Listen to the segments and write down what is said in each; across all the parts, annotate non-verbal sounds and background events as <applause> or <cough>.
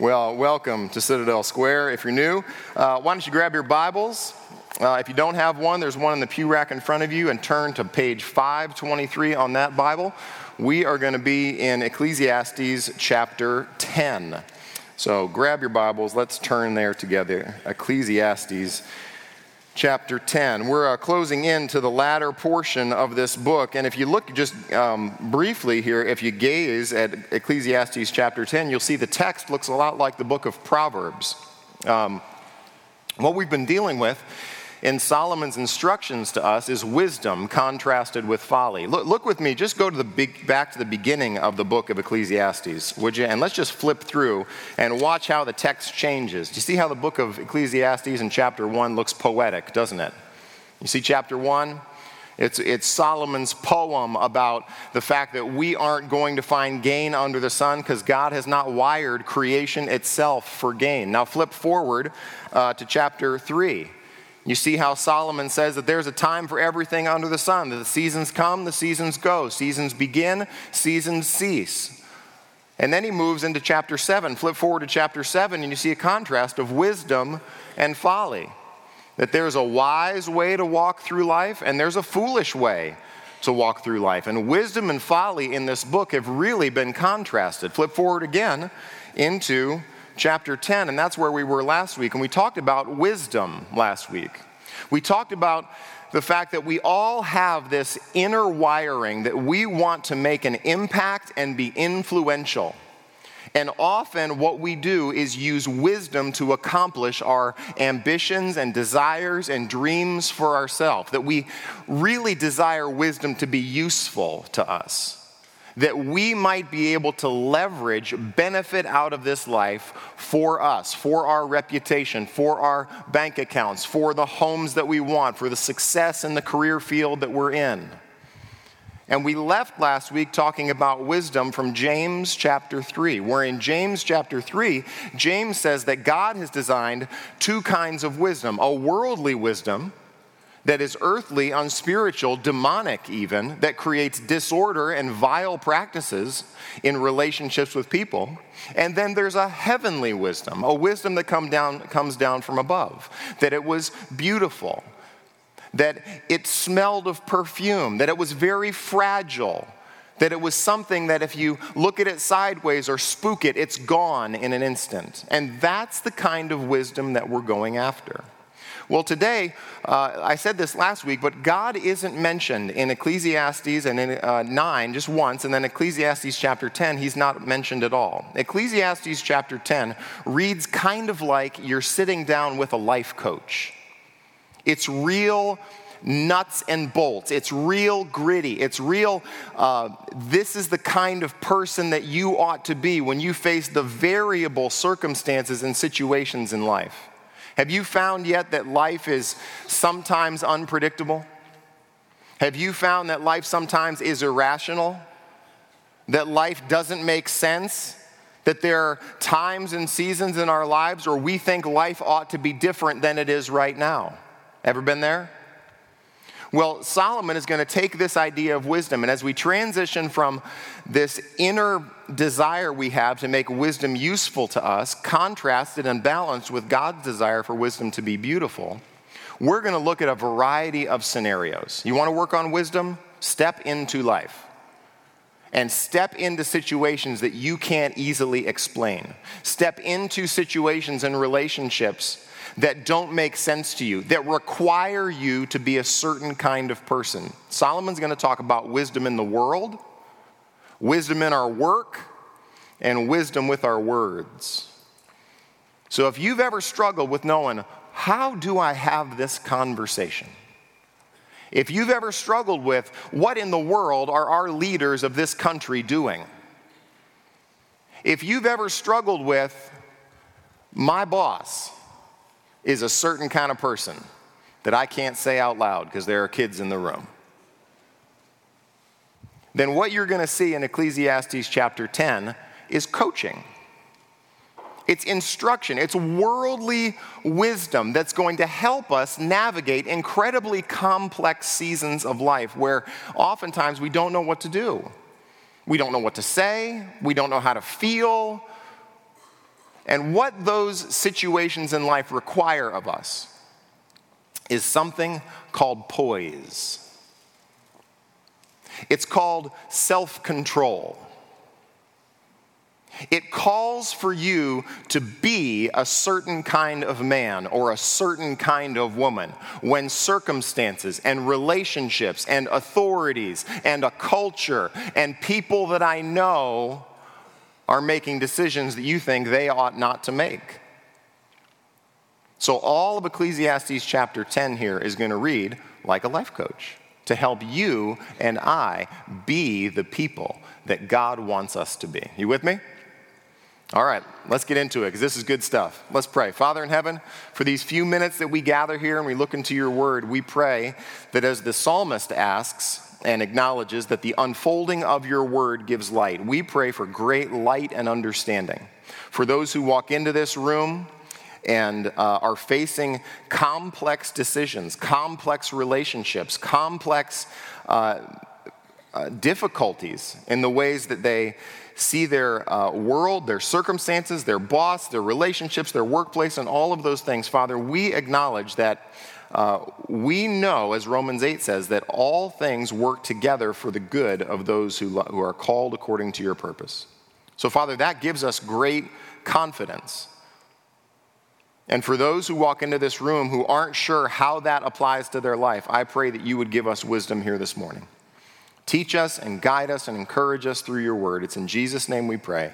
Well, welcome to Citadel Square. If you're new, uh, why don't you grab your Bibles? Uh, if you don't have one, there's one in the pew rack in front of you, and turn to page 523 on that Bible. We are going to be in Ecclesiastes chapter 10. So grab your Bibles, let's turn there together. Ecclesiastes chapter 10. We're uh, closing into the latter portion of this book. And if you look just um, briefly here, if you gaze at Ecclesiastes chapter 10, you'll see the text looks a lot like the book of Proverbs. Um, what we've been dealing with in Solomon's instructions to us is wisdom contrasted with folly. Look, look with me, just go to the big, back to the beginning of the book of Ecclesiastes, would you? And let's just flip through and watch how the text changes. Do you see how the book of Ecclesiastes in chapter 1 looks poetic, doesn't it? You see chapter 1? It's, it's Solomon's poem about the fact that we aren't going to find gain under the sun because God has not wired creation itself for gain. Now, flip forward uh, to chapter 3. You see how Solomon says that there's a time for everything under the sun, that the seasons come, the seasons go, seasons begin, seasons cease. And then he moves into chapter 7. Flip forward to chapter 7, and you see a contrast of wisdom and folly. That there's a wise way to walk through life, and there's a foolish way to walk through life. And wisdom and folly in this book have really been contrasted. Flip forward again into chapter 10, and that's where we were last week. And we talked about wisdom last week. We talked about the fact that we all have this inner wiring that we want to make an impact and be influential. And often, what we do is use wisdom to accomplish our ambitions and desires and dreams for ourselves. That we really desire wisdom to be useful to us that we might be able to leverage benefit out of this life for us, for our reputation, for our bank accounts, for the homes that we want, for the success in the career field that we're in. And we left last week talking about wisdom from James chapter 3, where in James chapter 3, James says that God has designed two kinds of wisdom a worldly wisdom that is earthly, unspiritual, demonic, even, that creates disorder and vile practices in relationships with people. And then there's a heavenly wisdom, a wisdom that come down, comes down from above, that it was beautiful, that it smelled of perfume, that it was very fragile. That it was something that if you look at it sideways or spook it, it's gone in an instant. And that's the kind of wisdom that we're going after. Well, today, uh, I said this last week, but God isn't mentioned in Ecclesiastes and in uh, 9 just once, and then Ecclesiastes chapter 10, he's not mentioned at all. Ecclesiastes chapter 10 reads kind of like you're sitting down with a life coach. It's real nuts and bolts. It's real gritty. It's real, uh, this is the kind of person that you ought to be when you face the variable circumstances and situations in life. Have you found yet that life is sometimes unpredictable? Have you found that life sometimes is irrational? That life doesn't make sense? That there are times and seasons in our lives where we think life ought to be different than it is right now? Ever been there? Well, Solomon is going to take this idea of wisdom, and as we transition from this inner desire we have to make wisdom useful to us, contrasted and balanced with God's desire for wisdom to be beautiful, we're going to look at a variety of scenarios. You want to work on wisdom? Step into life and step into situations that you can't easily explain. Step into situations and relationships that don't make sense to you, that require you to be a certain kind of person. Solomon's going to talk about wisdom in the world, wisdom in our work, and wisdom with our words. So if you've ever struggled with knowing, how do I have this conversation? If you've ever struggled with, what in the world are our leaders of this country doing? If you've ever struggled with, my boss, is a certain kind of person that I can't say out loud because there are kids in the room. Then what you're going to see in Ecclesiastes chapter 10 is coaching. It's instruction, it's worldly wisdom that's going to help us navigate incredibly complex seasons of life where oftentimes we don't know what to do. We don't know what to say, we don't know how to feel, And what those situations in life require of us is something called poise. It's called self control. It calls for you to be a certain kind of man or a certain kind of woman when circumstances and relationships and authorities and a culture and people that I know are making decisions that you think they ought not to make. So, all of Ecclesiastes chapter 10 here is going to read like a life coach to help you and I be the people that God wants us to be. You with me? All right, let's get into it because this is good stuff. Let's pray. Father in heaven, for these few minutes that we gather here and we look into your word, we pray that as the psalmist asks and acknowledges that the unfolding of your word gives light, we pray for great light and understanding. For those who walk into this room, and uh, are facing complex decisions, complex relationships, complex uh, uh, difficulties in the ways that they see their uh, world, their circumstances, their boss, their relationships, their workplace, and all of those things, Father, we acknowledge that uh, we know, as Romans 8 says, that all things work together for the good of those who, lo- who are called according to your purpose. So, Father, that gives us great confidence. And for those who walk into this room who aren't sure how that applies to their life, I pray that you would give us wisdom here this morning. Teach us and guide us and encourage us through your word. It's in Jesus' name we pray.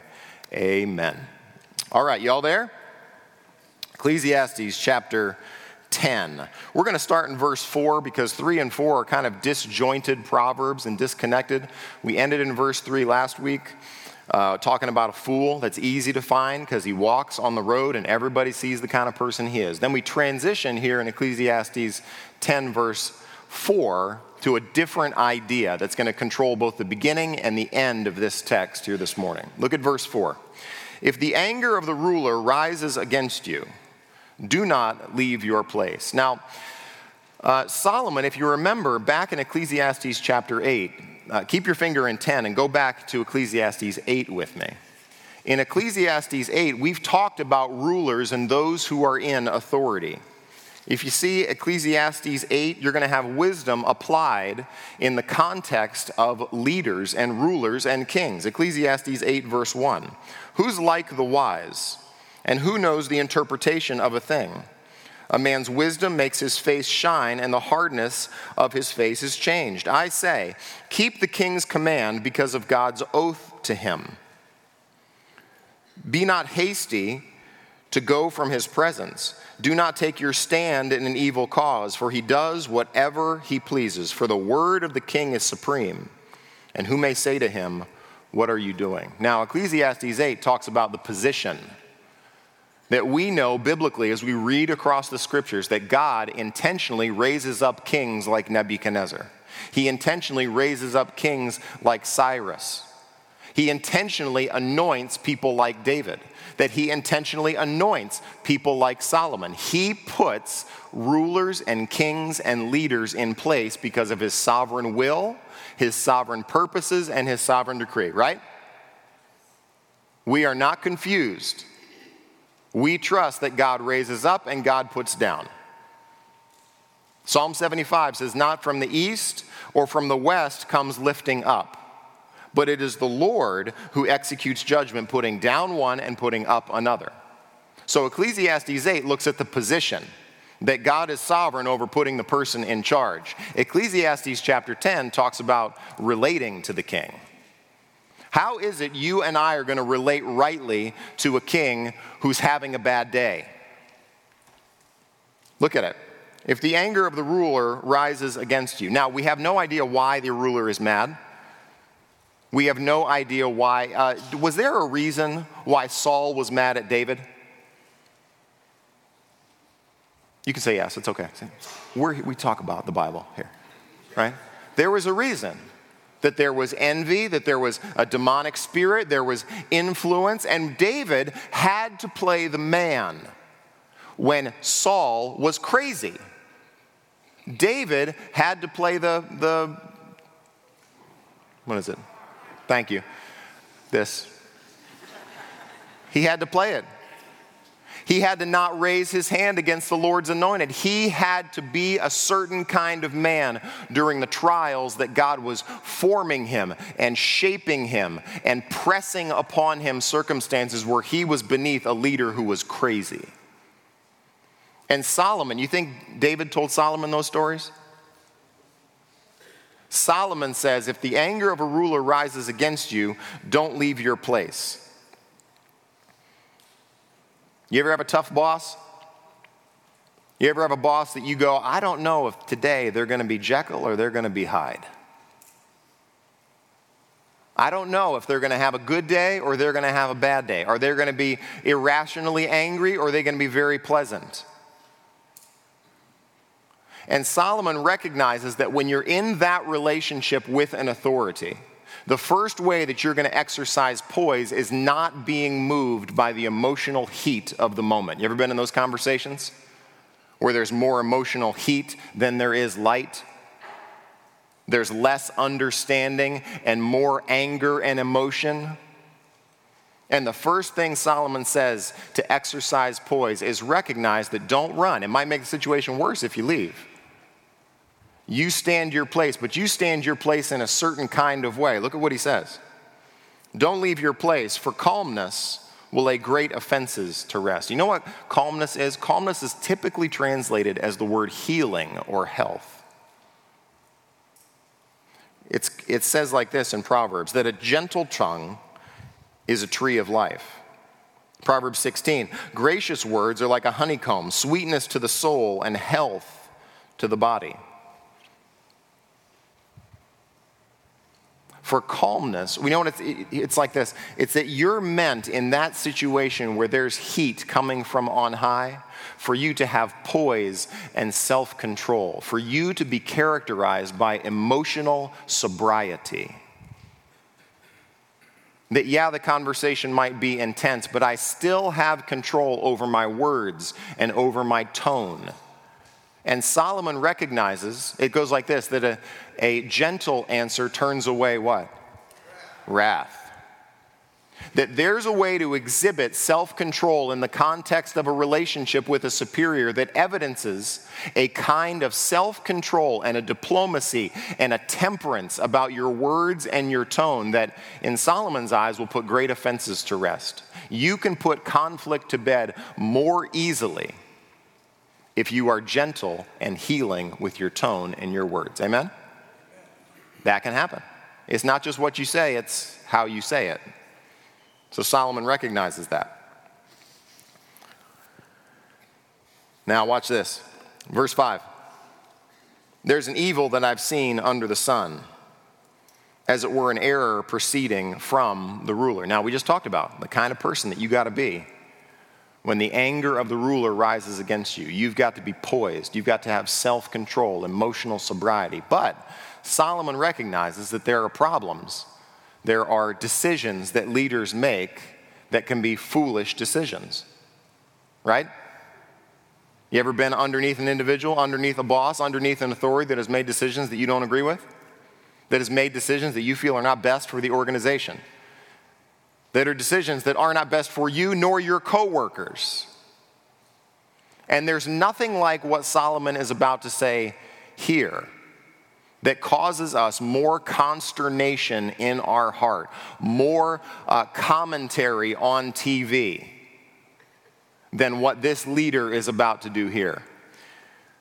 Amen. All right, y'all there? Ecclesiastes chapter 10. We're going to start in verse 4 because 3 and 4 are kind of disjointed proverbs and disconnected. We ended in verse 3 last week. Uh, talking about a fool that's easy to find because he walks on the road and everybody sees the kind of person he is. Then we transition here in Ecclesiastes 10, verse 4, to a different idea that's going to control both the beginning and the end of this text here this morning. Look at verse 4. If the anger of the ruler rises against you, do not leave your place. Now, uh, Solomon, if you remember back in Ecclesiastes chapter 8, uh, keep your finger in 10 and go back to Ecclesiastes 8 with me. In Ecclesiastes 8, we've talked about rulers and those who are in authority. If you see Ecclesiastes 8, you're going to have wisdom applied in the context of leaders and rulers and kings. Ecclesiastes 8, verse 1. Who's like the wise? And who knows the interpretation of a thing? A man's wisdom makes his face shine, and the hardness of his face is changed. I say, keep the king's command because of God's oath to him. Be not hasty to go from his presence. Do not take your stand in an evil cause, for he does whatever he pleases. For the word of the king is supreme. And who may say to him, What are you doing? Now, Ecclesiastes 8 talks about the position that we know biblically as we read across the scriptures that God intentionally raises up kings like Nebuchadnezzar. He intentionally raises up kings like Cyrus. He intentionally anoints people like David that he intentionally anoints people like Solomon. He puts rulers and kings and leaders in place because of his sovereign will, his sovereign purposes, and his sovereign decree, right? We are not confused. We trust that God raises up and God puts down. Psalm 75 says, Not from the east or from the west comes lifting up but it is the Lord who executes judgment, putting down one and putting up another. So Ecclesiastes 8 looks at the position that God is sovereign over putting the person in charge. Ecclesiastes chapter 10 talks about relating to the king. How is it you and I are going to relate rightly to a king who's having a bad day? Look at it. If the anger of the ruler rises against you. Now, we have no idea why the ruler is mad. We have no idea why. Uh, was there a reason why Saul was mad at David? You can say yes, it's okay. We're, we talk about the Bible here, right? There was a reason that there was envy, that there was a demonic spirit, there was influence, and David had to play the man when Saul was crazy. David had to play the, the what is it? Thank you. This. He had to play it. He had to not raise his hand against the Lord's anointed. He had to be a certain kind of man during the trials that God was forming him and shaping him and pressing upon him circumstances where he was beneath a leader who was crazy. And Solomon, you think David told Solomon those stories? Solomon says, if the anger of a ruler rises against you, don't leave your place. You ever have a tough boss? You ever have a boss that you go, I don't know if today they're going to be Jekyll or they're going to be Hyde? I don't know if they're going to have a good day or they're going to have a bad day. Are they going to be irrationally angry or are they going to be very pleasant? And Solomon recognizes that when you're in that relationship with an authority, the first way that you're going to exercise poise is not being moved by the emotional heat of the moment. You ever been in those conversations where there's more emotional heat than there is light? There's less understanding and more anger and emotion. And the first thing Solomon says to exercise poise is recognize that don't run. It might make the situation worse if you leave. You stand your place, but you stand your place in a certain kind of way. Look at what he says. Don't leave your place, for calmness will lay great offenses to rest. You know what calmness is? Calmness is typically translated as the word healing or health. It's, it says like this in Proverbs that a gentle tongue is a tree of life. Proverbs 16 gracious words are like a honeycomb, sweetness to the soul and health to the body. For calmness, we know what it's, it's like this it's that you're meant in that situation where there's heat coming from on high for you to have poise and self control, for you to be characterized by emotional sobriety. That, yeah, the conversation might be intense, but I still have control over my words and over my tone. And Solomon recognizes, it goes like this that a, a gentle answer turns away what? Wrath. That there's a way to exhibit self control in the context of a relationship with a superior that evidences a kind of self control and a diplomacy and a temperance about your words and your tone that, in Solomon's eyes, will put great offenses to rest. You can put conflict to bed more easily if you are gentle and healing with your tone and your words. Amen? That can happen. It's not just what you say, it's how you say it. So Solomon recognizes that. Now, watch this. Verse 5. There's an evil that I've seen under the sun, as it were an error proceeding from the ruler. Now, we just talked about the kind of person that you got to be when the anger of the ruler rises against you. You've got to be poised, you've got to have self control, emotional sobriety. But Solomon recognizes that there are problems. There are decisions that leaders make that can be foolish decisions, right? You ever been underneath an individual, underneath a boss, underneath an authority that has made decisions that you don't agree with? That has made decisions that you feel are not best for the organization? That are decisions that are not best for you nor your coworkers. And there's nothing like what Solomon is about to say here that causes us more consternation in our heart, more uh, commentary on TV than what this leader is about to do here.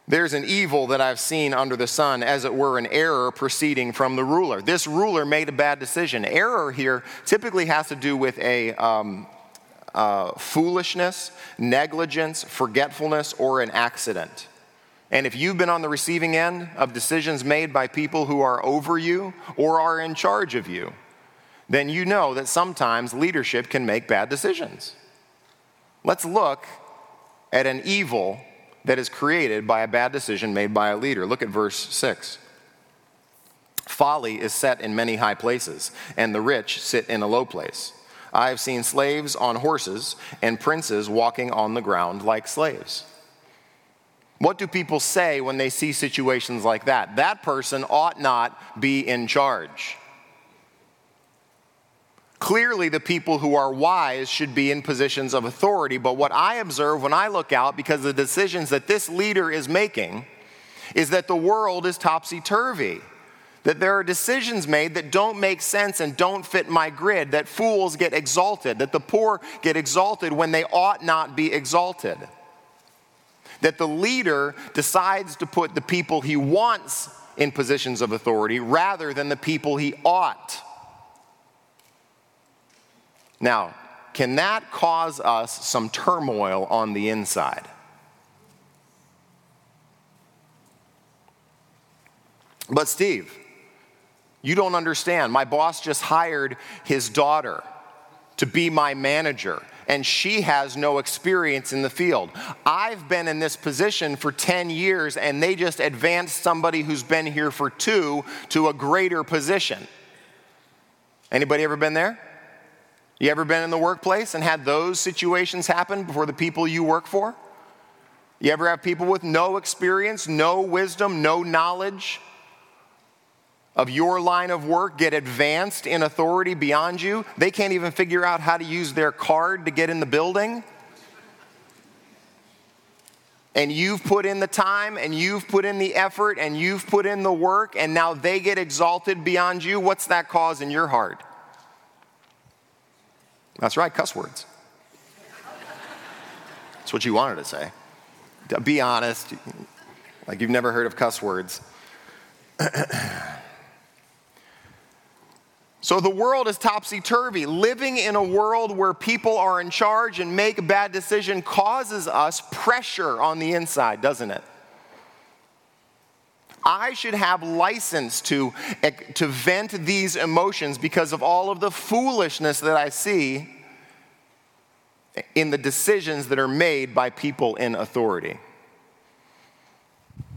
There's an evil that I've seen under the sun, as it were, an error proceeding from the ruler. This ruler made a bad decision. Error here typically has to do with a um, uh, foolishness, negligence, forgetfulness, or an accident. And if you've been on the receiving end of decisions made by people who are over you or are in charge of you, then you know that sometimes leadership can make bad decisions. Let's look at an evil that is created by a bad decision made by a leader. Look at verse 6. Folly is set in many high places, and the rich sit in a low place. I have seen slaves on horses and princes walking on the ground like slaves. What do people say when they see situations like that? That person ought not be in charge. Clearly, the people who are wise should be in positions of authority. But what I observe when I look out, because the decisions that this leader is making, is that the world is topsy turvy. That there are decisions made that don't make sense and don't fit my grid, that fools get exalted, that the poor get exalted when they ought not be exalted. That the leader decides to put the people he wants in positions of authority rather than the people he ought. Now, can that cause us some turmoil on the inside? But, Steve, you don't understand. My boss just hired his daughter to be my manager, and she has no experience in the field. I've been in this position for 10 years, and they just advanced somebody who's been here for two to a greater position. Anybody ever been there? You ever been in the workplace and had those situations happen before the people you work for? You ever have people with no experience, no wisdom, no knowledge of your line of work get advanced in authority beyond you? They can't even figure out how to use their card to get in the building? and you've put in the time and you've put in the effort and you've put in the work and now they get exalted beyond you, what's that cause in your heart? That's right, cuss words. That's what you wanted to say. Be honest, like you've never heard of cuss words. <clears throat> so the world is topsy turvy. Living in a world where people are in charge and make bad decisions causes us pressure on the inside, doesn't it? I should have license to, to vent these emotions because of all of the foolishness that I see in the decisions that are made by people in authority.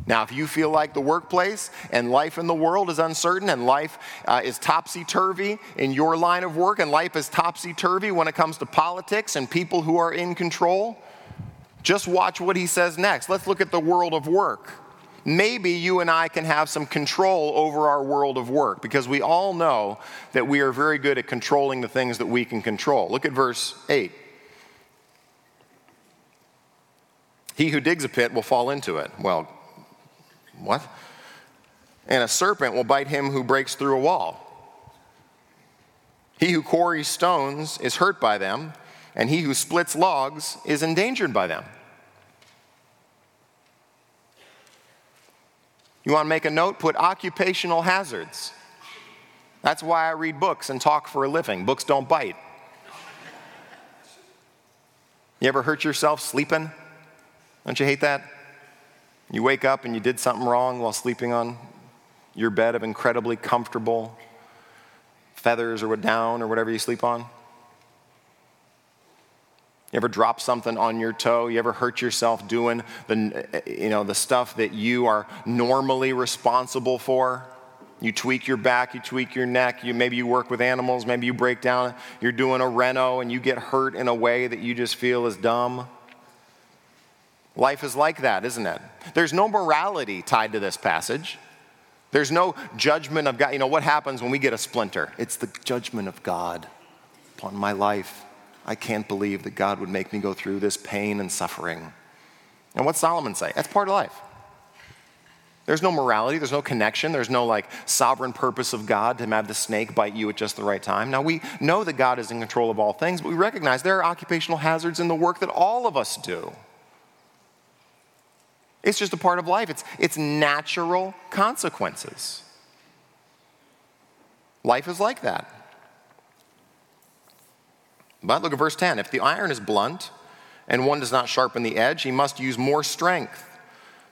Now, if you feel like the workplace and life in the world is uncertain and life uh, is topsy turvy in your line of work and life is topsy turvy when it comes to politics and people who are in control, just watch what he says next. Let's look at the world of work maybe you and I can have some control over our world of work because we all know that we are very good at controlling the things that we can control. Look at verse 8. He who digs a pit will fall into it. Well, what? And a serpent will bite him who breaks through a wall. He who quarries stones is hurt by them, and he who splits logs is endangered by them. You want to make a note? Put occupational hazards. That's why I read books and talk for a living. Books don't bite. You ever hurt yourself sleeping? Don't you hate that? You wake up and you did something wrong while sleeping on your bed of incredibly comfortable feathers or down or whatever you sleep on. You ever drop something on your toe? You ever hurt yourself doing the, eh, you know, the stuff that you are normally responsible for? You tweak your back, you tweak your neck, you, maybe you work with animals, maybe you break down, you're doing a reno and you get hurt in a way that you just feel is dumb. Life is like that, isn't it? There's no morality tied to this passage. There's no judgment of God. You know, what happens when we get a splinter? It's the judgment of God upon my life. I can't believe that God would make me go through this pain and suffering. And what Solomon say? That's part of life. There's no morality, there's no connection, there's no like sovereign purpose of God to have the snake bite you at just the right time. Now, we know that God is in control of all things, but we recognize there are occupational hazards in the work that all of us do. It's just a part of life, it's, it's natural consequences. Life is like that. But look at verse 10. If the iron is blunt and one does not sharpen the edge, he must use more strength.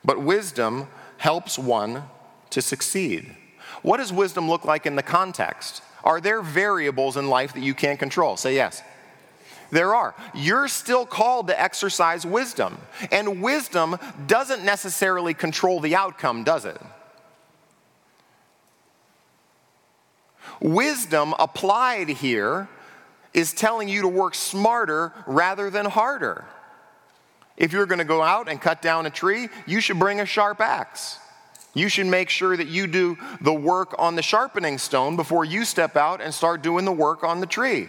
But wisdom helps one to succeed. What does wisdom look like in the context? Are there variables in life that you can't control? Say yes. There are. You're still called to exercise wisdom. And wisdom doesn't necessarily control the outcome, does it? Wisdom applied here is telling you to work smarter rather than harder. If you're going to go out and cut down a tree, you should bring a sharp axe. You should make sure that you do the work on the sharpening stone before you step out and start doing the work on the tree.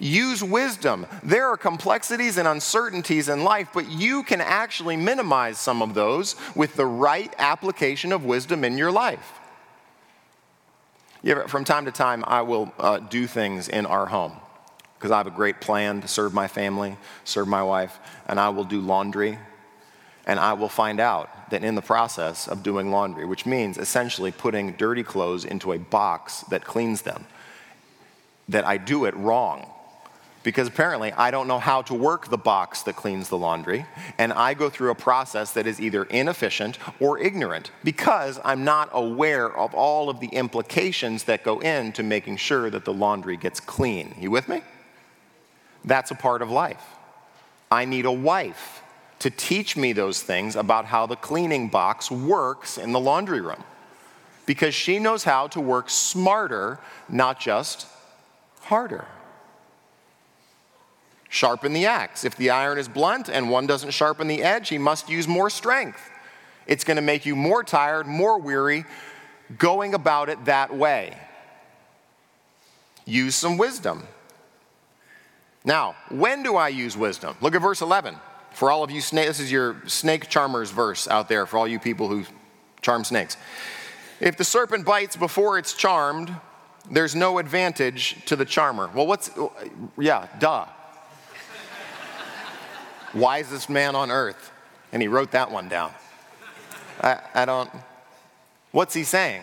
Use wisdom. There are complexities and uncertainties in life, but you can actually minimize some of those with the right application of wisdom in your life. Ever, from time to time, I will uh, do things in our home because I have a great plan to serve my family, serve my wife, and I will do laundry. And I will find out that in the process of doing laundry, which means essentially putting dirty clothes into a box that cleans them, that I do it wrong because apparently I don't know how to work the box that cleans the laundry, and I go through a process that is either inefficient or ignorant because I'm not aware of all of the implications that go into making sure that the laundry gets clean. You with me? That's a part of life. I need a wife to teach me those things about how the cleaning box works in the laundry room because she knows how to work smarter, not just harder. Sharpen the axe. If the iron is blunt and one doesn't sharpen the edge, he must use more strength. It's going to make you more tired, more weary, going about it that way. Use some wisdom. Now, when do I use wisdom? Look at verse 11. For all of you snake, this is your snake charmers verse out there for all you people who charm snakes. If the serpent bites before it's charmed, there's no advantage to the charmer. Well, what's, yeah, duh wisest man on earth. And he wrote that one down. I, I don't, what's he saying?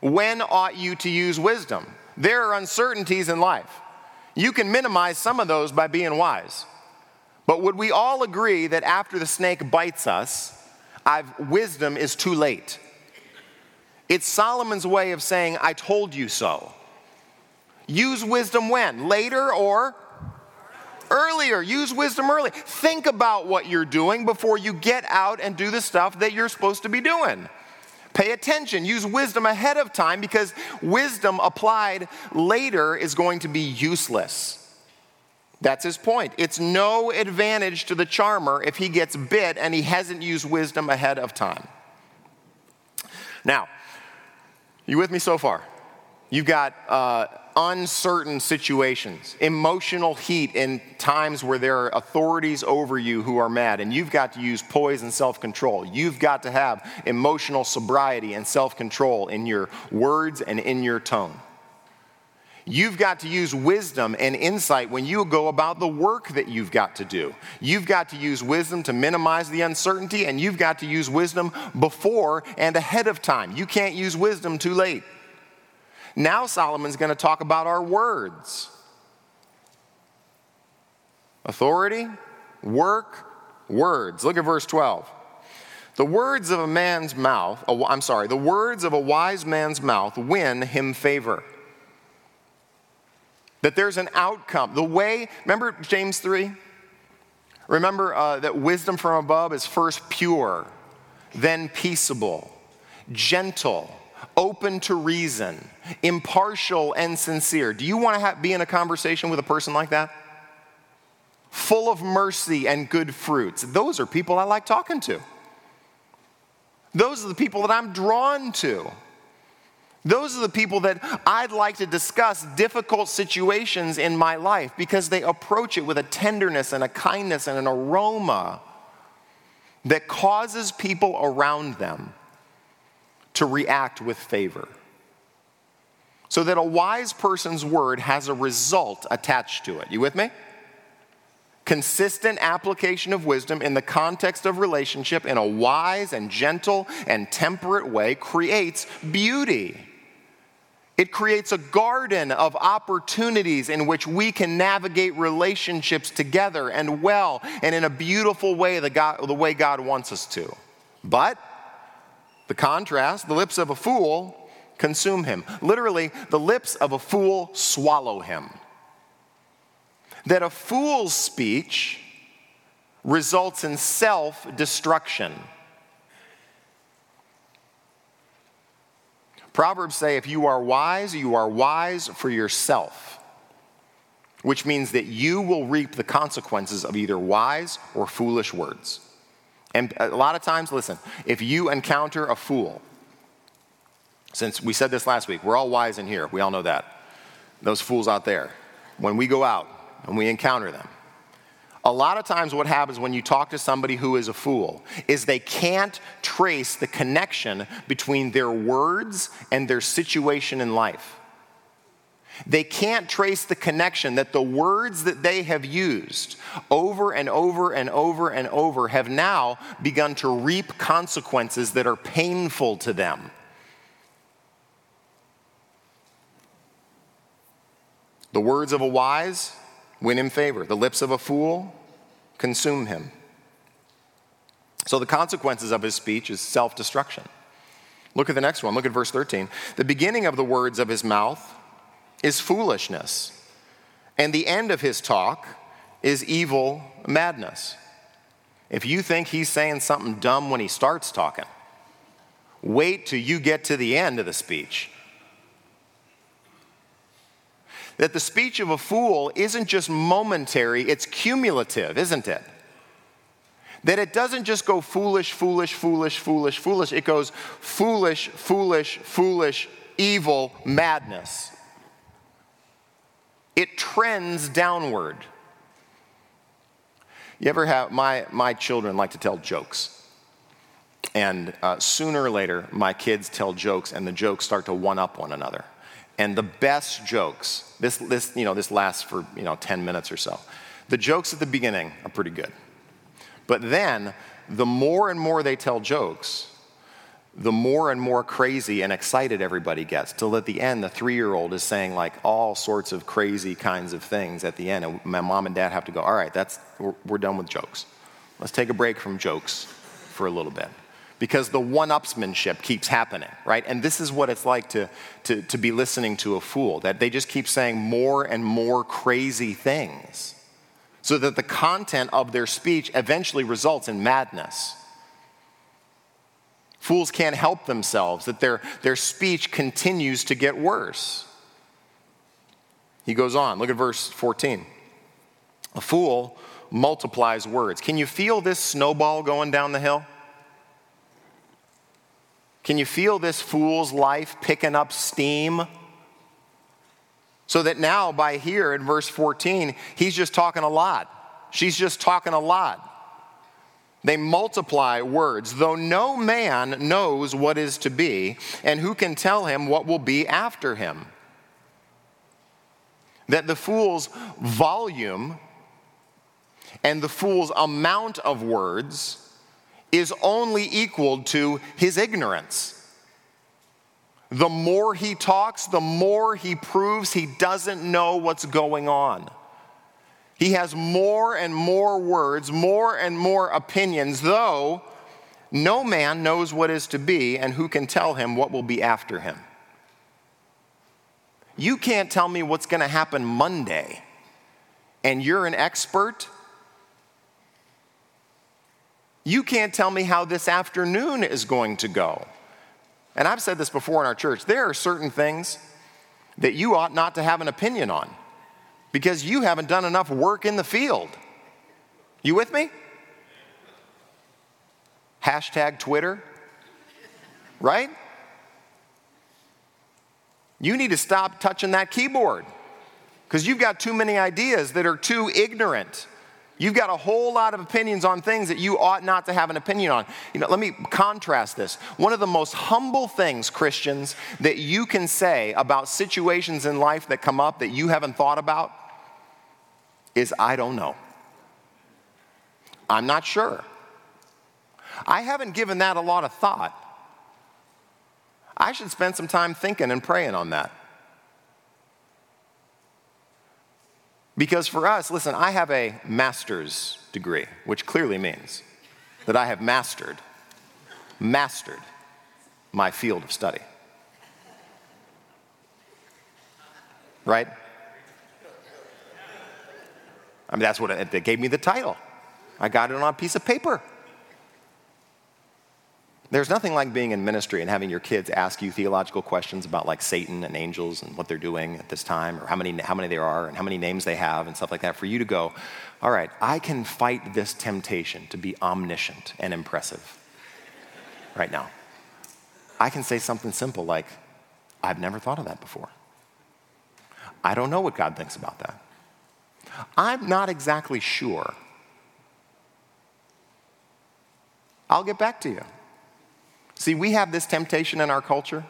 When ought you to use wisdom? There are uncertainties in life. You can minimize some of those by being wise. But would we all agree that after the snake bites us, I've, wisdom is too late? It's Solomon's way of saying, I told you so. Use wisdom when? Later or earlier. Use wisdom early. Think about what you're doing before you get out and do the stuff that you're supposed to be doing. Pay attention. Use wisdom ahead of time because wisdom applied later is going to be useless. That's his point. It's no advantage to the charmer if he gets bit and he hasn't used wisdom ahead of time. Now, you with me so far? You've got uh, uncertain situations, emotional heat in times where there are authorities over you who are mad, and you've got to use poise and self control. You've got to have emotional sobriety and self control in your words and in your tone. You've got to use wisdom and insight when you go about the work that you've got to do. You've got to use wisdom to minimize the uncertainty, and you've got to use wisdom before and ahead of time. You can't use wisdom too late. Now Solomon's going to talk about our words authority, work, words. Look at verse 12. The words of a man's mouth, I'm sorry, the words of a wise man's mouth win him favor. That there's an outcome. The way, remember James 3? Remember uh, that wisdom from above is first pure, then peaceable, gentle open to reason, impartial and sincere. Do you want to have, be in a conversation with a person like that? Full of mercy and good fruits. Those are people I like talking to. Those are the people that I'm drawn to. Those are the people that I'd like to discuss difficult situations in my life because they approach it with a tenderness and a kindness and an aroma that causes people around them to react with favor. So that a wise person's word has a result attached to it. You with me? Consistent application of wisdom in the context of relationship in a wise and gentle and temperate way creates beauty. It creates a garden of opportunities in which we can navigate relationships together and well and in a beautiful way, the, God, the way God wants us to. But the contrast, the lips of a fool consume him. Literally, the lips of a fool swallow him. That a fool's speech results in self destruction. Proverbs say if you are wise, you are wise for yourself, which means that you will reap the consequences of either wise or foolish words. And a lot of times, listen, if you encounter a fool, since we said this last week, we're all wise in here, we all know that. Those fools out there, when we go out and we encounter them, a lot of times, what happens when you talk to somebody who is a fool is they can't trace the connection between their words and their situation in life. They can't trace the connection that the words that they have used over and over and over and over have now begun to reap consequences that are painful to them. The words of a wise win him favor, the lips of a fool consume him. So the consequences of his speech is self destruction. Look at the next one. Look at verse 13. The beginning of the words of his mouth is foolishness, and the end of his talk is evil madness. If you think he's saying something dumb when he starts talking, wait till you get to the end of the speech. That the speech of a fool isn't just momentary, it's cumulative, isn't it? That it doesn't just go foolish, foolish, foolish, foolish, foolish. It goes foolish, foolish, foolish, evil, madness it trends downward. You ever have, my, my children like to tell jokes. And uh, sooner or later, my kids tell jokes, and the jokes start to one up one another. And the best jokes, this, this, you know, this lasts for you know, 10 minutes or so. The jokes at the beginning are pretty good. But then, the more and more they tell jokes, the more and more crazy and excited everybody gets till at the end the three-year-old is saying like all sorts of crazy kinds of things at the end and my mom and dad have to go all right that's we're, we're done with jokes let's take a break from jokes for a little bit because the one-upsmanship keeps happening right and this is what it's like to, to, to be listening to a fool that they just keep saying more and more crazy things so that the content of their speech eventually results in madness Fools can't help themselves, that their, their speech continues to get worse. He goes on, look at verse 14. A fool multiplies words. Can you feel this snowball going down the hill? Can you feel this fool's life picking up steam? So that now, by here in verse 14, he's just talking a lot. She's just talking a lot. They multiply words, though no man knows what is to be, and who can tell him what will be after him. That the fool's volume and the fool's amount of words is only equal to his ignorance. The more he talks, the more he proves he doesn't know what's going on. He has more and more words, more and more opinions, though no man knows what is to be and who can tell him what will be after him. You can't tell me what's going to happen Monday, and you're an expert. You can't tell me how this afternoon is going to go. And I've said this before in our church there are certain things that you ought not to have an opinion on because you haven't done enough work in the field. You with me? Hashtag Twitter, right? You need to stop touching that keyboard because you've got too many ideas that are too ignorant. You've got a whole lot of opinions on things that you ought not to have an opinion on. You know, let me contrast this. One of the most humble things, Christians, that you can say about situations in life that come up that you haven't thought about is I don't know. I'm not sure. I haven't given that a lot of thought. I should spend some time thinking and praying on that. Because for us, listen, I have a master's degree, which clearly means that I have mastered, mastered my field of study. Right? I mean, that's what it, they gave me the title. I got it on a piece of paper. There's nothing like being in ministry and having your kids ask you theological questions about like Satan and angels and what they're doing at this time or how many, how many there are and how many names they have and stuff like that. For you to go, all right, I can fight this temptation to be omniscient and impressive right now. I can say something simple like, I've never thought of that before. I don't know what God thinks about that. I'm not exactly sure. I'll get back to you. See, we have this temptation in our culture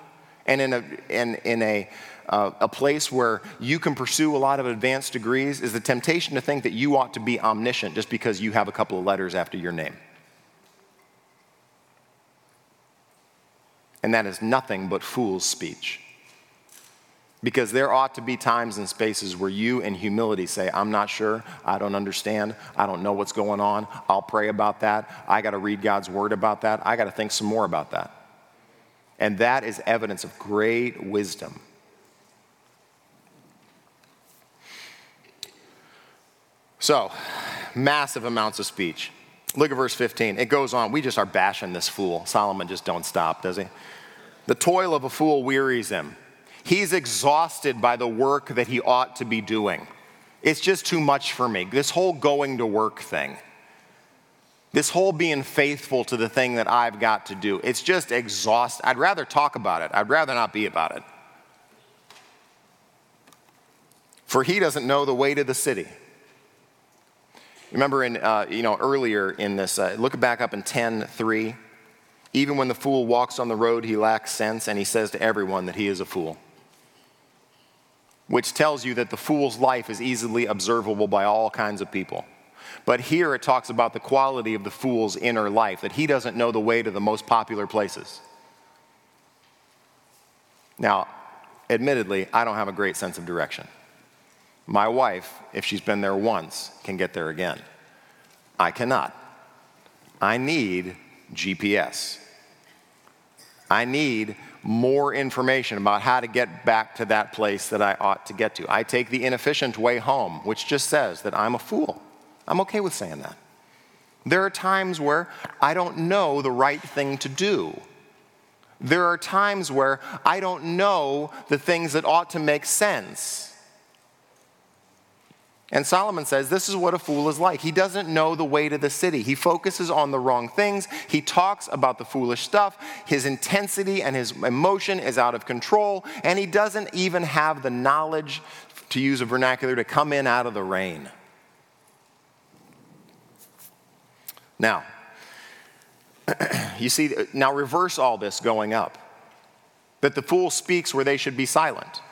and in a, in, in a, uh, a place where you can pursue a lot of advanced degrees is the temptation to think that you ought to be omniscient just because you have a couple of letters after your name. And that is nothing but fool's speech. Because there ought to be times and spaces where you, in humility, say, I'm not sure, I don't understand, I don't know what's going on, I'll pray about that, I got to read God's word about that, I got to think some more about that. And that is evidence of great wisdom. So, massive amounts of speech. Look at verse 15. It goes on. We just are bashing this fool. Solomon just don't stop, does he? The toil of a fool wearies him. He's exhausted by the work that he ought to be doing. It's just too much for me. This whole going to work thing, this whole being faithful to the thing that I've got to do, it's just exhausting. I'd rather talk about it, I'd rather not be about it. For he doesn't know the way to the city. Remember, in, uh, you know, earlier in this, uh, look back up in 10 3. Even when the fool walks on the road, he lacks sense, and he says to everyone that he is a fool which tells you that the fool's life is easily observable by all kinds of people. But here it talks about the quality of the fool's inner life, that he doesn't know the way to the most popular places. Now, admittedly, I don't have a great sense of direction. My wife, if she's been there once, can get there again. I cannot. I need GPS. I need more information about how to get back to that place that I ought to get to. I take the inefficient way home, which just says that I'm a fool. I'm okay with saying that. There are times where I don't know the right thing to do. There are times where I don't know the things that ought to make sense. And Solomon says this is what a fool is like. He doesn't know the way to the city. He focuses on the wrong things. He talks about the foolish stuff. His intensity and his emotion is out of control. And he doesn't even have the knowledge, to use a vernacular, to come in out of the rain. Now, <clears throat> you see, now reverse all this going up. That the fool speaks where they should be silent.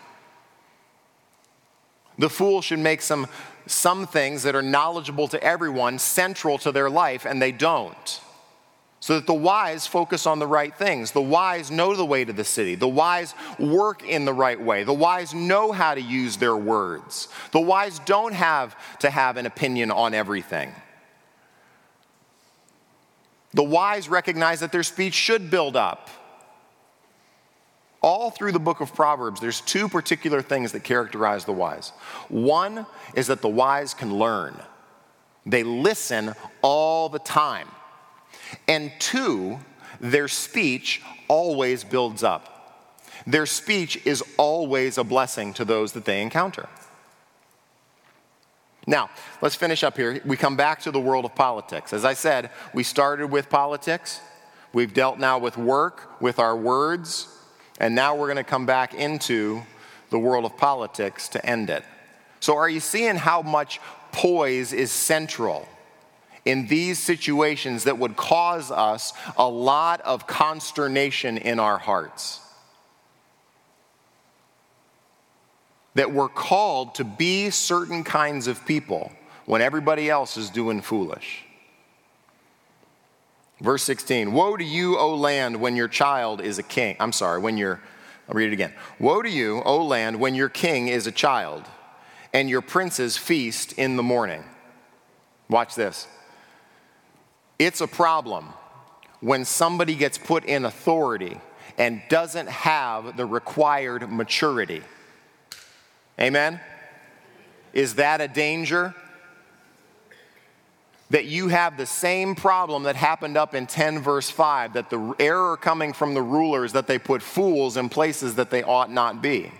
The fool should make some, some things that are knowledgeable to everyone central to their life, and they don't. So that the wise focus on the right things. The wise know the way to the city. The wise work in the right way. The wise know how to use their words. The wise don't have to have an opinion on everything. The wise recognize that their speech should build up all through the book of Proverbs, there's two particular things that characterize the wise. One is that the wise can learn, they listen all the time. And two, their speech always builds up. Their speech is always a blessing to those that they encounter. Now, let's finish up here. We come back to the world of politics. As I said, we started with politics. We've dealt now with work, with our words, and now we're going to come back into the world of politics to end it. So, are you seeing how much poise is central in these situations that would cause us a lot of consternation in our hearts? That we're called to be certain kinds of people when everybody else is doing foolish. Verse 16 Woe to you, O land, when your child is a king. I'm sorry, when your, I'll read it again. Woe to you, O land, when your king is a child, and your princes feast in the morning. Watch this. It's a problem when somebody gets put in authority and doesn't have the required maturity. Amen? Is that a danger? That you have the same problem that happened up in 10 verse 5 that the error coming from the rulers that they put fools in places that they ought not be.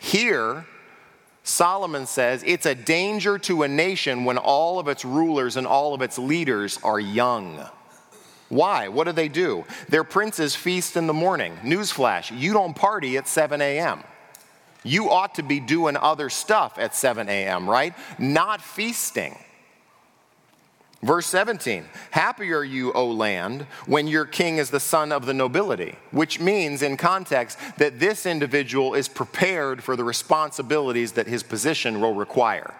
Here, Solomon says it's a danger to a nation when all of its rulers and all of its leaders are young. Why? What do they do? Their princes feast in the morning. Newsflash, you don't party at 7 a.m. You ought to be doing other stuff at 7 a.m., right? Not feasting. Verse 17 Happy are you, O land, when your king is the son of the nobility, which means, in context, that this individual is prepared for the responsibilities that his position will require.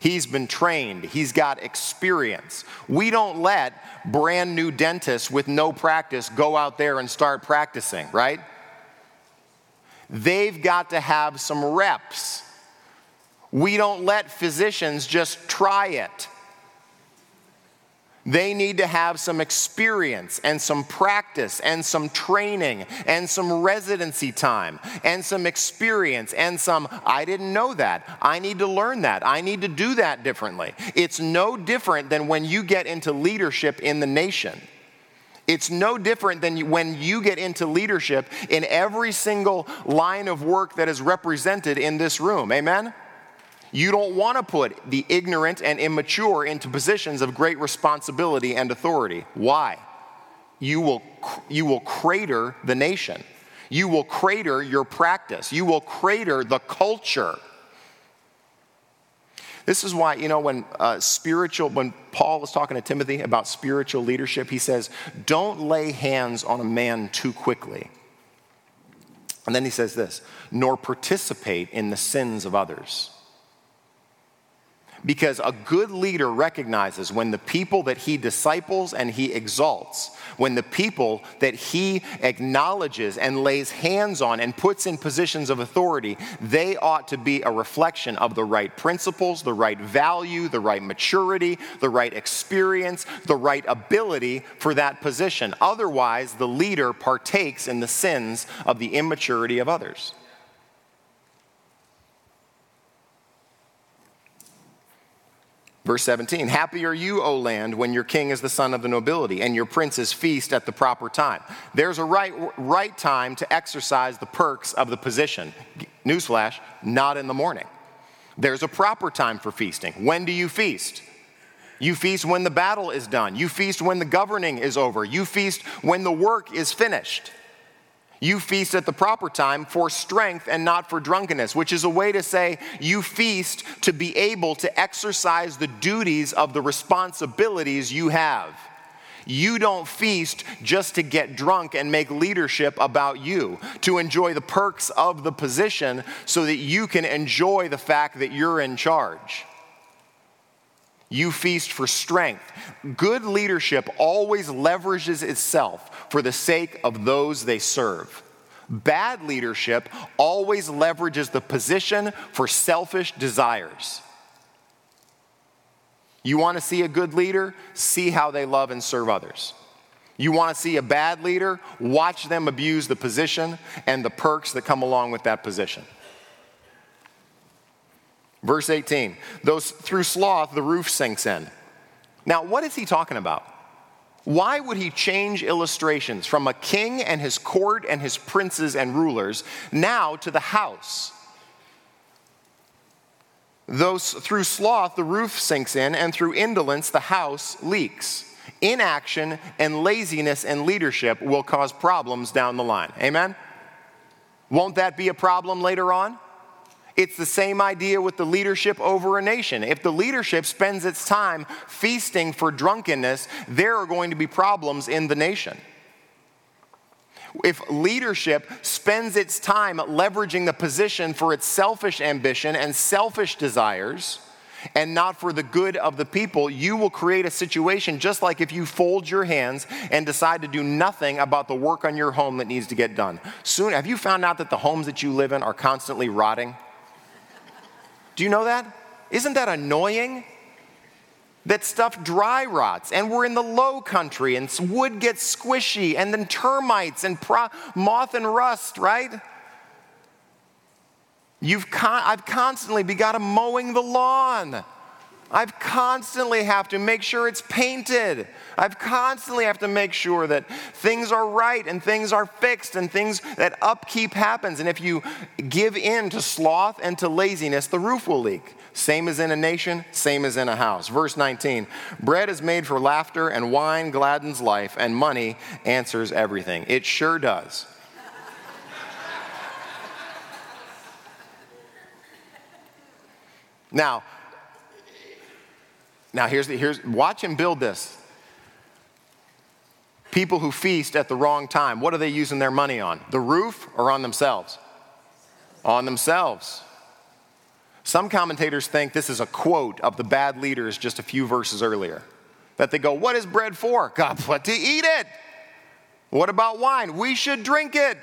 He's been trained, he's got experience. We don't let brand new dentists with no practice go out there and start practicing, right? They've got to have some reps. We don't let physicians just try it. They need to have some experience and some practice and some training and some residency time and some experience and some, I didn't know that. I need to learn that. I need to do that differently. It's no different than when you get into leadership in the nation. It's no different than when you get into leadership in every single line of work that is represented in this room. Amen? You don't want to put the ignorant and immature into positions of great responsibility and authority. Why? You will, you will crater the nation. You will crater your practice. You will crater the culture. This is why, you know, when uh, spiritual, when Paul was talking to Timothy about spiritual leadership, he says, don't lay hands on a man too quickly. And then he says this, nor participate in the sins of others. Because a good leader recognizes when the people that he disciples and he exalts, when the people that he acknowledges and lays hands on and puts in positions of authority, they ought to be a reflection of the right principles, the right value, the right maturity, the right experience, the right ability for that position. Otherwise, the leader partakes in the sins of the immaturity of others. Verse 17 Happy are you, O land, when your king is the son of the nobility and your princes feast at the proper time. There's a right, right time to exercise the perks of the position. Newsflash, not in the morning. There's a proper time for feasting. When do you feast? You feast when the battle is done. You feast when the governing is over. You feast when the work is finished. You feast at the proper time for strength and not for drunkenness, which is a way to say you feast to be able to exercise the duties of the responsibilities you have. You don't feast just to get drunk and make leadership about you, to enjoy the perks of the position so that you can enjoy the fact that you're in charge. You feast for strength. Good leadership always leverages itself for the sake of those they serve. Bad leadership always leverages the position for selfish desires. You want to see a good leader? See how they love and serve others. You want to see a bad leader? Watch them abuse the position and the perks that come along with that position. Verse 18, those through sloth the roof sinks in. Now, what is he talking about? Why would he change illustrations from a king and his court and his princes and rulers now to the house? Those through sloth the roof sinks in, and through indolence the house leaks. Inaction and laziness and leadership will cause problems down the line. Amen? Won't that be a problem later on? It's the same idea with the leadership over a nation. If the leadership spends its time feasting for drunkenness, there are going to be problems in the nation. If leadership spends its time leveraging the position for its selfish ambition and selfish desires, and not for the good of the people, you will create a situation just like if you fold your hands and decide to do nothing about the work on your home that needs to get done. Soon, have you found out that the homes that you live in are constantly rotting? Do you know that? Isn't that annoying? That stuff dry rots, and we're in the low country, and wood gets squishy, and then termites and pro- moth and rust, right? You've con- I've constantly be got to mowing the lawn. I've constantly have to make sure it's painted. I've constantly have to make sure that things are right and things are fixed and things that upkeep happens. And if you give in to sloth and to laziness, the roof will leak. Same as in a nation, same as in a house. Verse 19 Bread is made for laughter, and wine gladdens life, and money answers everything. It sure does. now, now here's the, here's watch him build this. People who feast at the wrong time, what are they using their money on? The roof or on themselves? On themselves. Some commentators think this is a quote of the bad leaders just a few verses earlier. That they go, What is bread for? <laughs> God, what to eat it. What about wine? We should drink it.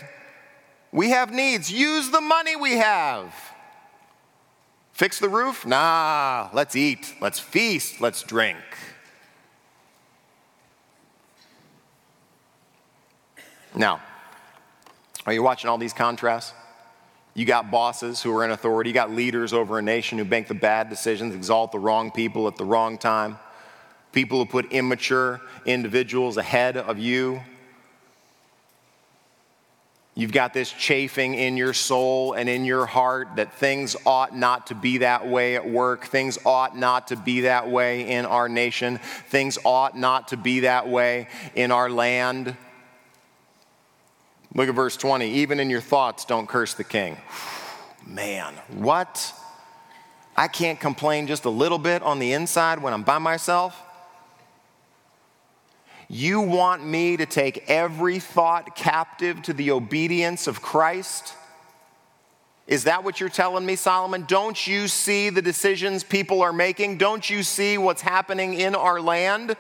We have needs. Use the money we have. Fix the roof? Nah, let's eat, let's feast, let's drink. Now, are you watching all these contrasts? You got bosses who are in authority. You got leaders over a nation who make the bad decisions, exalt the wrong people at the wrong time. People who put immature individuals ahead of you. You've got this chafing in your soul and in your heart that things ought not to be that way at work. Things ought not to be that way in our nation. Things ought not to be that way in our land. Look at verse 20. Even in your thoughts, don't curse the king. <sighs> Man, what? I can't complain just a little bit on the inside when I'm by myself? You want me to take every thought captive to the obedience of Christ? Is that what you're telling me, Solomon? Don't you see the decisions people are making? Don't you see what's happening in our land?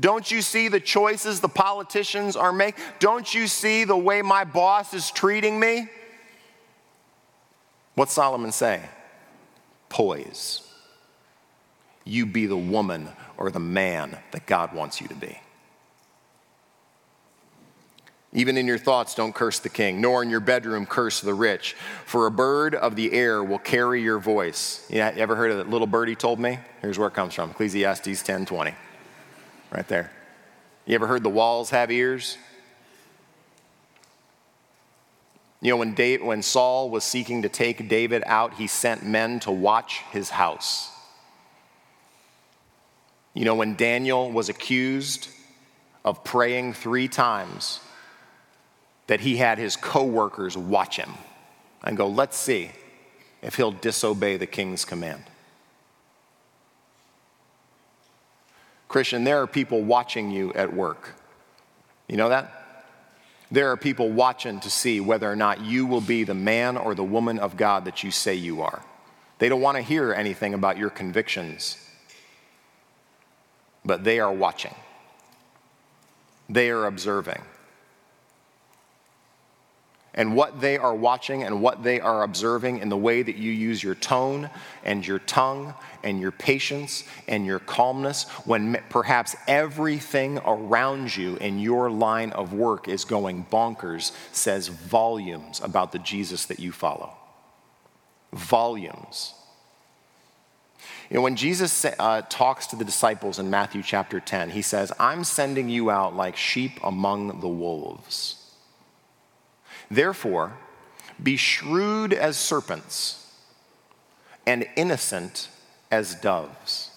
Don't you see the choices the politicians are making? Don't you see the way my boss is treating me? What's Solomon say? Poise. You be the woman or the man that God wants you to be. Even in your thoughts, don't curse the king, nor in your bedroom curse the rich, for a bird of the air will carry your voice. Yeah, you ever heard of that little birdie told me? Here's where it comes from Ecclesiastes 10 20 right there. You ever heard the walls have ears? You know, when, Dave, when Saul was seeking to take David out, he sent men to watch his house. You know, when Daniel was accused of praying three times, that he had his coworkers watch him and go, let's see if he'll disobey the king's command. Christian, there are people watching you at work. You know that? There are people watching to see whether or not you will be the man or the woman of God that you say you are. They don't want to hear anything about your convictions, but they are watching, they are observing and what they are watching and what they are observing in the way that you use your tone and your tongue and your patience and your calmness when perhaps everything around you in your line of work is going bonkers says volumes about the Jesus that you follow. Volumes. You know, when Jesus uh, talks to the disciples in Matthew chapter 10, he says, I'm sending you out like sheep among the wolves. Therefore, be shrewd as serpents and innocent as doves.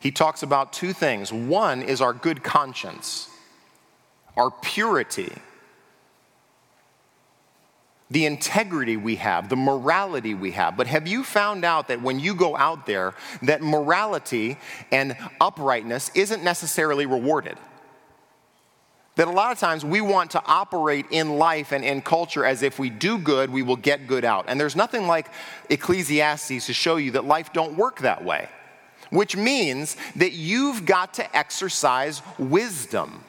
He talks about two things. One is our good conscience, our purity, the integrity we have, the morality we have. But have you found out that when you go out there, that morality and uprightness isn't necessarily rewarded? That a lot of times we want to operate in life and in culture as if we do good, we will get good out. And there's nothing like Ecclesiastes to show you that life don't work that way, which means that you've got to exercise wisdom.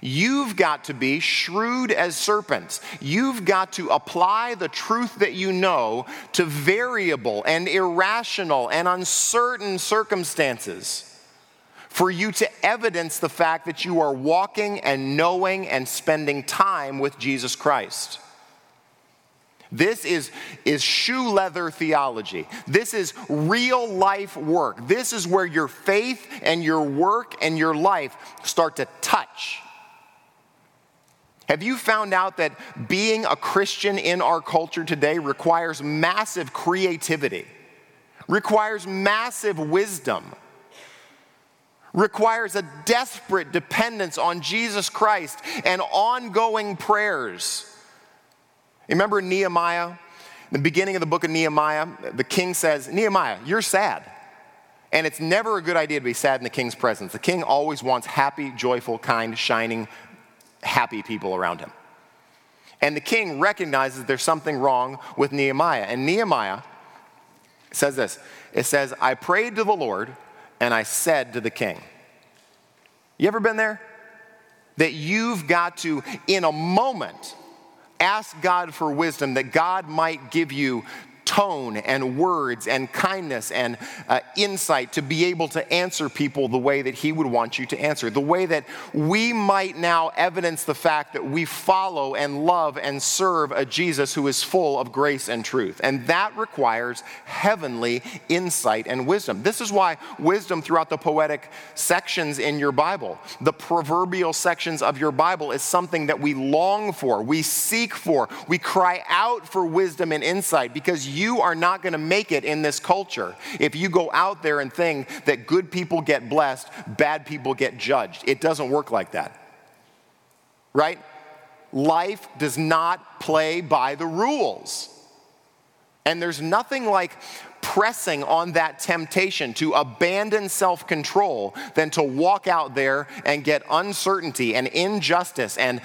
You've got to be shrewd as serpents. You've got to apply the truth that you know to variable and irrational and uncertain circumstances for you to evidence the fact that you are walking and knowing and spending time with Jesus Christ. This is, is shoe leather theology. This is real life work. This is where your faith and your work and your life start to touch. Have you found out that being a Christian in our culture today requires massive creativity, requires massive wisdom, requires a desperate dependence on Jesus Christ and ongoing prayers? Remember Nehemiah? The beginning of the book of Nehemiah, the king says, Nehemiah, you're sad. And it's never a good idea to be sad in the king's presence. The king always wants happy, joyful, kind, shining, happy people around him. And the king recognizes there's something wrong with Nehemiah. And Nehemiah says this it says, I prayed to the Lord and I said to the king. You ever been there? That you've got to, in a moment, ask God for wisdom that God might give you tone and words and kindness and uh, insight to be able to answer people the way that He would want you to answer. The way that we might now evidence the fact that we follow and love and serve a Jesus who is full of grace and truth. And that requires heavenly insight and wisdom. This is why wisdom throughout the poetic sections in your Bible, the proverbial sections of your Bible, is something that we long for, we seek for, we cry out for wisdom and insight because you you are not going to make it in this culture if you go out there and think that good people get blessed, bad people get judged. It doesn't work like that. Right? Life does not play by the rules. And there's nothing like pressing on that temptation to abandon self control than to walk out there and get uncertainty and injustice and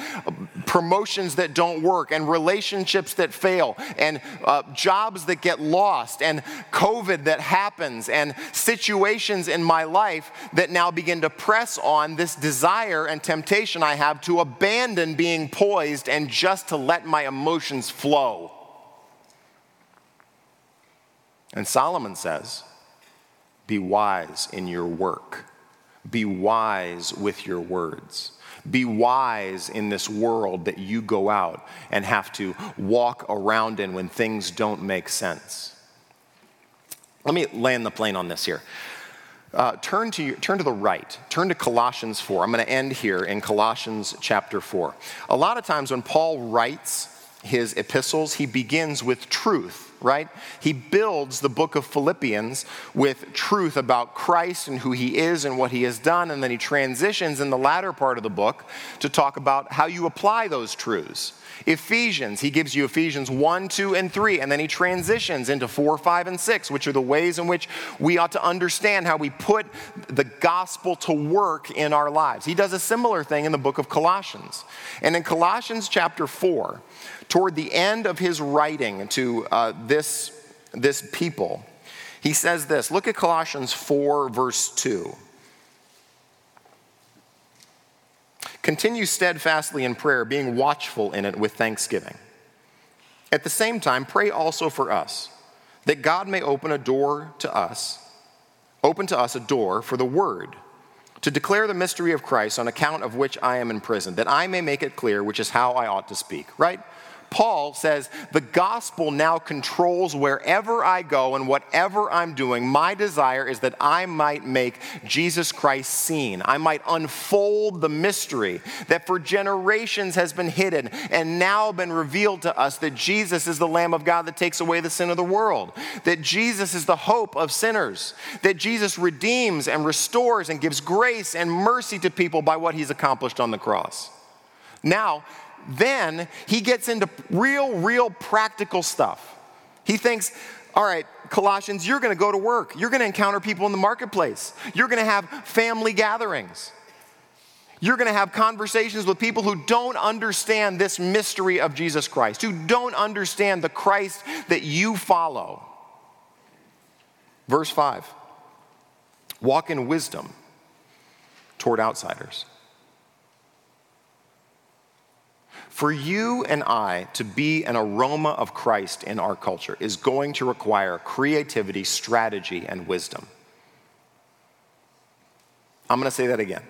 promotions that don't work and relationships that fail and uh, jobs that get lost and COVID that happens and situations in my life that now begin to press on this desire and temptation I have to abandon being poised and just to let my emotions flow. And Solomon says, Be wise in your work, be wise with your words. Be wise in this world that you go out and have to walk around in when things don't make sense. Let me land the plane on this here. Uh, turn, to, turn to the right. Turn to Colossians 4. I'm going to end here in Colossians chapter 4. A lot of times when Paul writes his epistles, he begins with truth right? He builds the book of Philippians with truth about Christ and who he is and what he has done, and then he transitions in the latter part of the book to talk about how you apply those truths. Ephesians, he gives you Ephesians 1, 2, and 3, and then he transitions into 4, 5, and 6, which are the ways in which we ought to understand how we put the gospel to work in our lives. He does a similar thing in the book of Colossians. And in Colossians chapter 4, toward the end of his writing to uh, this, this people, he says this. Look at Colossians 4, verse 2. Continue steadfastly in prayer, being watchful in it with thanksgiving. At the same time, pray also for us, that God may open a door to us, open to us a door for the word, to declare the mystery of Christ, on account of which I am in prison, that I may make it clear which is how I ought to speak. Right? Paul says, The gospel now controls wherever I go and whatever I'm doing. My desire is that I might make Jesus Christ seen. I might unfold the mystery that for generations has been hidden and now been revealed to us that Jesus is the Lamb of God that takes away the sin of the world, that Jesus is the hope of sinners, that Jesus redeems and restores and gives grace and mercy to people by what he's accomplished on the cross. Now, then he gets into real, real practical stuff. He thinks, all right, Colossians, you're going to go to work. You're going to encounter people in the marketplace. You're going to have family gatherings. You're going to have conversations with people who don't understand this mystery of Jesus Christ, who don't understand the Christ that you follow. Verse 5 Walk in wisdom toward outsiders. For you and I to be an aroma of Christ in our culture is going to require creativity, strategy, and wisdom. I'm going to say that again.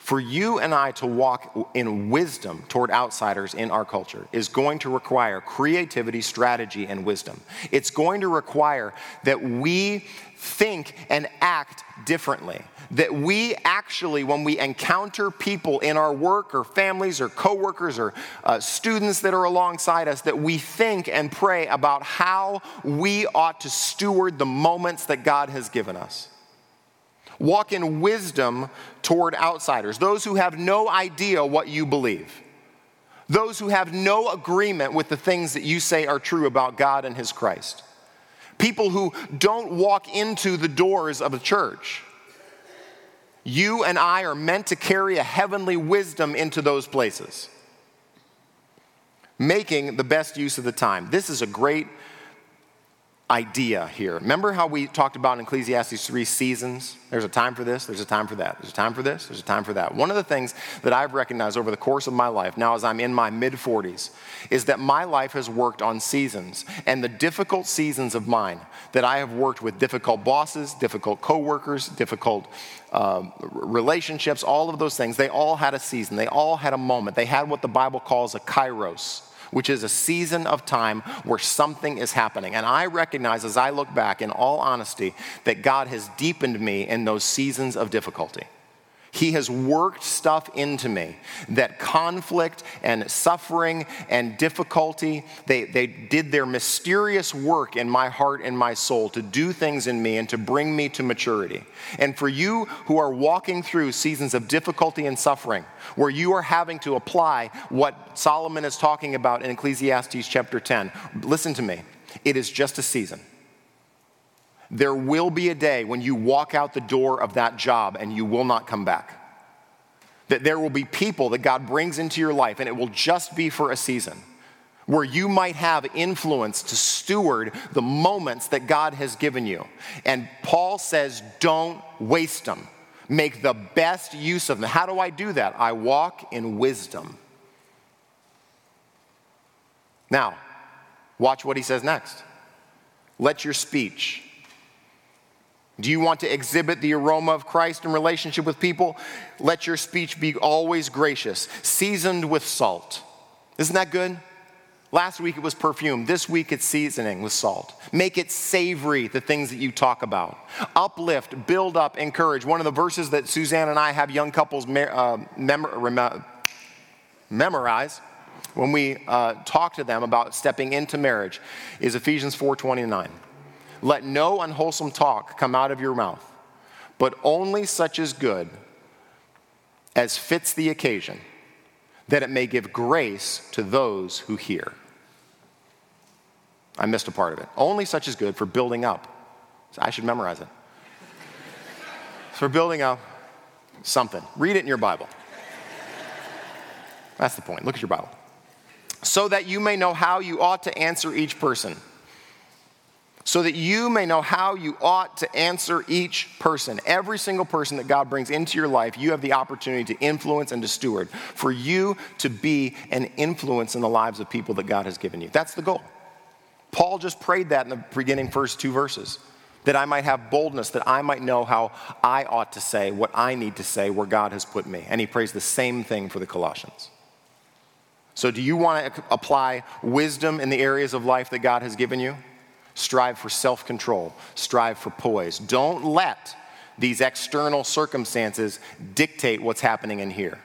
for you and I to walk in wisdom toward outsiders in our culture is going to require creativity, strategy, and wisdom. It's going to require that we think and act differently. That we actually, when we encounter people in our work or families or coworkers or uh, students that are alongside us, that we think and pray about how we ought to steward the moments that God has given us. Walk in wisdom toward outsiders, those who have no idea what you believe, those who have no agreement with the things that you say are true about God and His Christ, people who don't walk into the doors of a church. You and I are meant to carry a heavenly wisdom into those places, making the best use of the time. This is a great idea here. Remember how we talked about in Ecclesiastes three seasons? There's a time for this, there's a time for that, there's a time for this, there's a time for that. One of the things that I've recognized over the course of my life, now as I'm in my mid 40s, is that my life has worked on seasons. And the difficult seasons of mine, that I have worked with difficult bosses, difficult coworkers, difficult uh, relationships, all of those things, they all had a season, they all had a moment. They had what the Bible calls a kairos which is a season of time where something is happening. And I recognize as I look back, in all honesty, that God has deepened me in those seasons of difficulty. He has worked stuff into me that conflict and suffering and difficulty, they, they did their mysterious work in my heart and my soul to do things in me and to bring me to maturity. And for you who are walking through seasons of difficulty and suffering, where you are having to apply what Solomon is talking about in Ecclesiastes chapter 10, listen to me. It is just a season. There will be a day when you walk out the door of that job and you will not come back. That there will be people that God brings into your life and it will just be for a season where you might have influence to steward the moments that God has given you. And Paul says, don't waste them. Make the best use of them. How do I do that? I walk in wisdom. Now, watch what he says next. Let your speech do you want to exhibit the aroma of Christ in relationship with people? Let your speech be always gracious, seasoned with salt. Isn't that good? Last week it was perfume. This week it's seasoning with salt. Make it savory, the things that you talk about. Uplift, build up, encourage. One of the verses that Suzanne and I have young couples uh, mem- memorize when we uh, talk to them about stepping into marriage is Ephesians 4:29. Let no unwholesome talk come out of your mouth, but only such as good as fits the occasion, that it may give grace to those who hear. I missed a part of it. Only such as good for building up. I should memorize it. <laughs> for building up something. Read it in your Bible. That's the point. Look at your Bible. So that you may know how you ought to answer each person so that you may know how you ought to answer each person. Every single person that God brings into your life, you have the opportunity to influence and to steward, for you to be an influence in the lives of people that God has given you. That's the goal. Paul just prayed that in the beginning first two verses that I might have boldness, that I might know how I ought to say what I need to say where God has put me. And he prays the same thing for the Colossians. So, do you want to apply wisdom in the areas of life that God has given you? Strive for self control, strive for poise. Don't let these external circumstances dictate what's happening in here.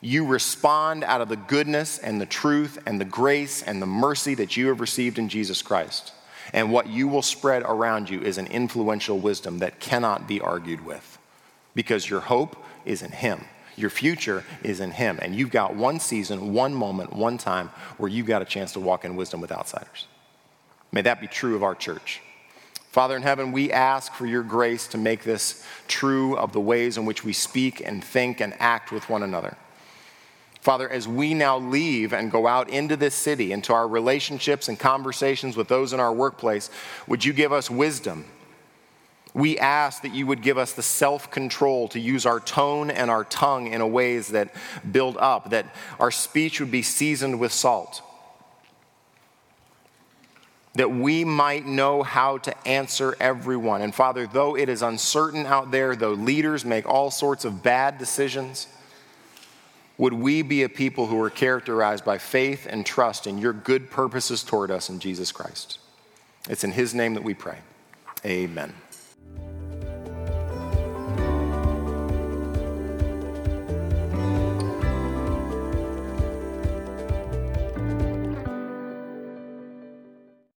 You respond out of the goodness and the truth and the grace and the mercy that you have received in Jesus Christ. And what you will spread around you is an influential wisdom that cannot be argued with because your hope is in Him. Your future is in Him. And you've got one season, one moment, one time where you've got a chance to walk in wisdom with outsiders. May that be true of our church. Father in heaven, we ask for your grace to make this true of the ways in which we speak and think and act with one another. Father, as we now leave and go out into this city, into our relationships and conversations with those in our workplace, would you give us wisdom? We ask that you would give us the self control to use our tone and our tongue in ways that build up, that our speech would be seasoned with salt that we might know how to answer everyone. And Father, though it is uncertain out there, though leaders make all sorts of bad decisions, would we be a people who are characterized by faith and trust in your good purposes toward us in Jesus Christ? It's in his name that we pray. Amen.